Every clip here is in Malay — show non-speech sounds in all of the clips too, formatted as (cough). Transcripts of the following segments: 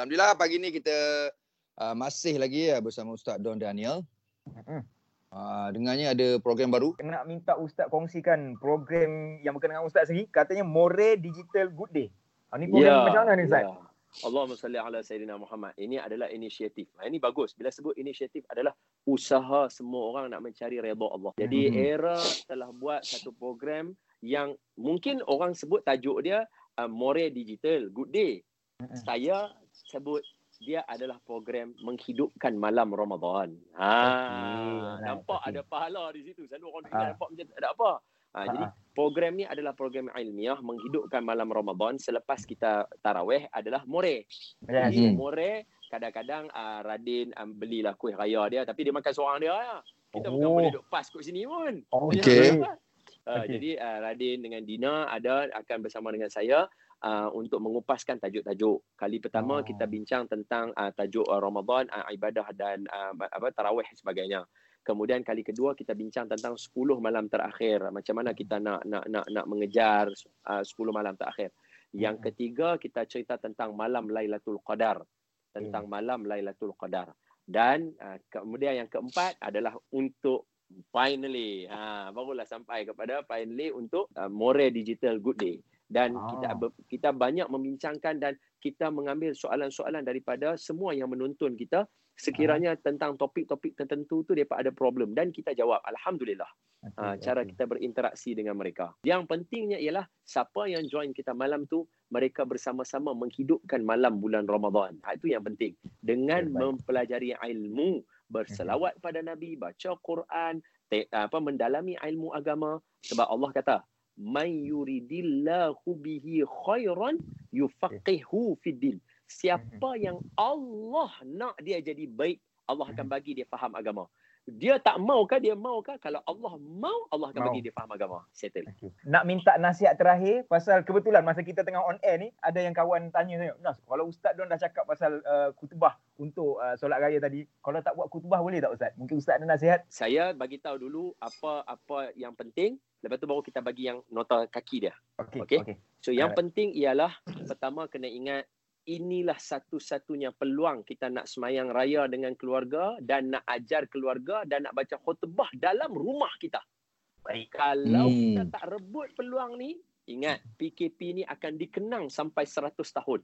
Alhamdulillah pagi ni kita uh, masih lagi uh, bersama Ustaz Don Daniel. Uh, dengarnya ada program baru. Nak minta Ustaz kongsikan program yang berkenaan dengan Ustaz sendiri. Katanya More Digital Good Day. Ha, ni program macam mana ni Ustaz? ya. Allahumma salli ala Sayyidina Muhammad. Ini adalah inisiatif. Ha, ini bagus. Bila sebut inisiatif adalah usaha semua orang nak mencari redha Allah. Jadi Mhm. era telah buat satu program yang mungkin orang sebut tajuk dia uh, More Digital Good Day. Mm-mm. Saya sebut dia adalah program menghidupkan malam Ramadan. Ha, Okey, nampak okey. ada pahala di situ. Selalu orang Ah. nampak macam tak ada apa. Ha, Ha, jadi ha. program ni adalah program ilmiah menghidupkan malam Ramadan selepas kita tarawih adalah more. Ya, Jadi more kadang-kadang uh, Radin um, belilah kuih raya dia tapi dia makan seorang dia ya. Kita Oh. bukan boleh duduk pas kat sini pun. Okey. Uh, Okey. Jadi uh, Radin dengan Dina ada akan bersama dengan saya uh, untuk mengupaskan tajuk-tajuk. Kali pertama Oh. kita bincang tentang uh, tajuk uh, Ramadan, uh, ibadah dan uh, apa tarawih sebagainya. Kemudian kali kedua kita bincang tentang 10 malam terakhir. Macam mana kita nak nak nak nak mengejar uh, 10 malam terakhir. Yang Hmm. ketiga kita cerita tentang malam Lailatul Qadar. Tentang malam Lailatul Qadar. Dan uh, kemudian yang keempat adalah untuk finally ha barulah sampai kepada finally untuk uh, More Digital Good Day. Dan Ah. kita kita banyak membincangkan dan kita mengambil soalan-soalan daripada semua yang menonton kita sekiranya tentang topik-topik tertentu tu depa ada problem dan kita jawab alhamdulillah Okey, ha, cara okey. kita berinteraksi dengan mereka. Yang pentingnya ialah siapa yang join kita malam tu mereka bersama-sama menghidupkan malam bulan Ramadan. Ha, itu yang penting. Dengan Baik. mempelajari ilmu, berselawat pada Nabi, baca Quran, te, apa mendalami ilmu agama sebab Allah kata man yuridillahu bihi khairan yufaqihu fid din. Siapa yang Allah nak dia jadi baik, Allah akan bagi dia faham agama. Dia tak maukah dia maukah kalau Allah mau Allah akan Mau. bagi dia faham agama. Settle. Okey. Nak minta nasihat terakhir pasal kebetulan masa kita tengah on air ni ada yang kawan tanya saya, "Nas, kalau ustaz Don dah cakap pasal uh, khutbah untuk uh, solat raya tadi, kalau tak buat khutbah boleh tak ustaz?" Mungkin ustaz ada nasihat? Saya bagi tahu dulu apa apa yang penting, lepas tu baru kita bagi yang nota kaki dia. Okey. Okey. Okey. So yang Alright. penting ialah pertama kena ingat inilah satu-satunya peluang kita nak semayang raya dengan keluarga dan nak ajar keluarga dan nak baca khutbah dalam rumah kita. Baik. Kalau Hmm. kita tak rebut peluang ni, ingat PKP ni akan dikenang sampai 100 tahun.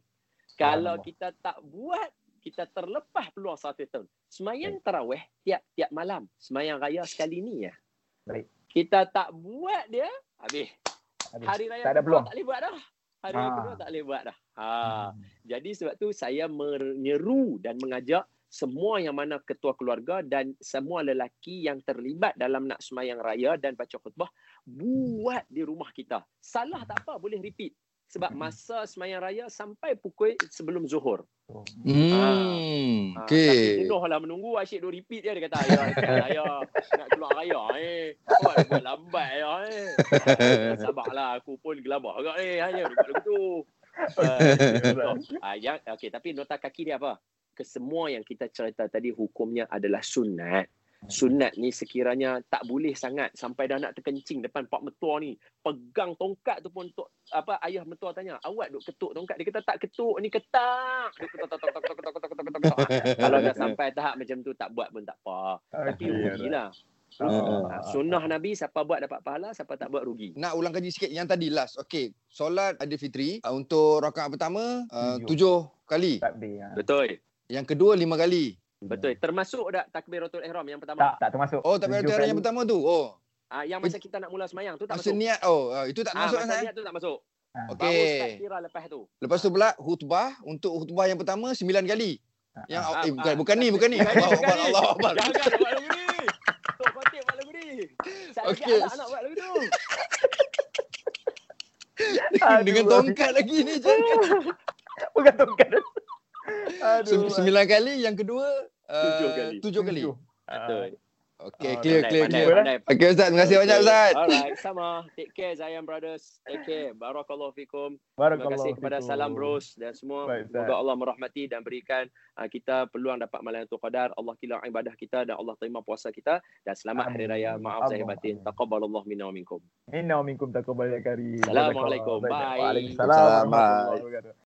Kalau kita tak buat, kita terlepas peluang 100 tahun. Semayang tarawih tiap-tiap malam. Semayang raya sekali ni ya. Baik. Kita tak buat dia, habis. Habis. Hari raya Tak ada peluang. tak boleh buat dah. Hari Ah. kedua tak boleh buat dah. Ha. Hmm. Jadi sebab tu saya menyeru dan mengajak semua yang mana ketua keluarga dan semua lelaki yang terlibat dalam nak semayang raya dan baca khutbah buat di rumah kita. Salah tak apa, boleh repeat. Sebab Hmm. masa semayang raya sampai pukul sebelum zuhur. Hmm. Ha, Tapi Okey. jenuh lah menunggu asyik duk repeat je dia kata ayah dekat raya nak keluar raya eh. Ada buat lambat ya eh. Ah, Sabarlah aku pun gelabah agak eh hanya duk buat lagu tu. (laughs) Ah yang okey tapi nota kaki dia apa? Kesemua yang kita cerita tadi hukumnya adalah sunat sunat ni sekiranya tak boleh sangat sampai dah nak terkencing depan pak metua ni. Pegang tongkat tu pun tok apa ayah metua tanya awak duk ketuk tongkat? Dia kata tak ketuk ni ketak. Ketuk ketuk ketuk ketuk ketuk ketuk ketuk kalau dah sampai tahap macam tu tak buat pun tak apa. Ah, Tapi ya, ya. rugilah. Ah, ah, Sunnah nabi siapa buat dapat pahala siapa tak buat rugi. Nak ulang kaji sikit yang tadi last. Okey solat ada fitri untuk rakaat pertama tujuh. kali. Ya. Betul. Yang kedua lima kali. Betul. Termasuk tak takbiratul ihram yang Tak, pertama? tak termasuk. Oh, Tujuh ada yang pertama tu. Oh. Ah yang masa kita nak mula semayang tu tak Masa masuk. niat oh, uh, itu tak Ah masuk masa kan? niat tu tak masuk. Ah. Baru Okey. takbirah lepas tu. Lepas tu pula khutbah untuk khutbah yang pertama sembilan kali. Yang Ah, eh, bukan ah, bukan ni, bukan ni. bukan ni, Allah Akbar. Allah Akbar. Jangan buat lagu ni. Tok Fatih buat lagu ni. Saya okay. anak buat lagu tu. (laughs) Dengan tongkat lagi ni jangan. (laughs) Bukan tongkat. Aduh. Sem- Sembilan kali, yang kedua uh, Tujuh kali. Tujuh kali. Betul. Okey, Oh, clear, Pandai, clear, pandai, clear. pandai. Okey Ustaz, terima kasih banyak Okay. Ustaz. Alright, sama. Take care Zayan Brothers. Take care. Barakallahu fikum. Terima Barakallahu kasih kepada fikum. Salam Bros dan semua. Baik. Semoga Allah merahmati dan berikan uh, kita peluang dapat Lailatul Qadar. Allah kilau ibadah kita dan Allah terima puasa kita dan selamat hari Amin. raya. Maaf zahir Allah. batin. Taqabbalallah minna wa minkum. Inna minkum taqabbal ya karim. Assalamualaikum. Bye. Waalaikumsalam wabarakatuh.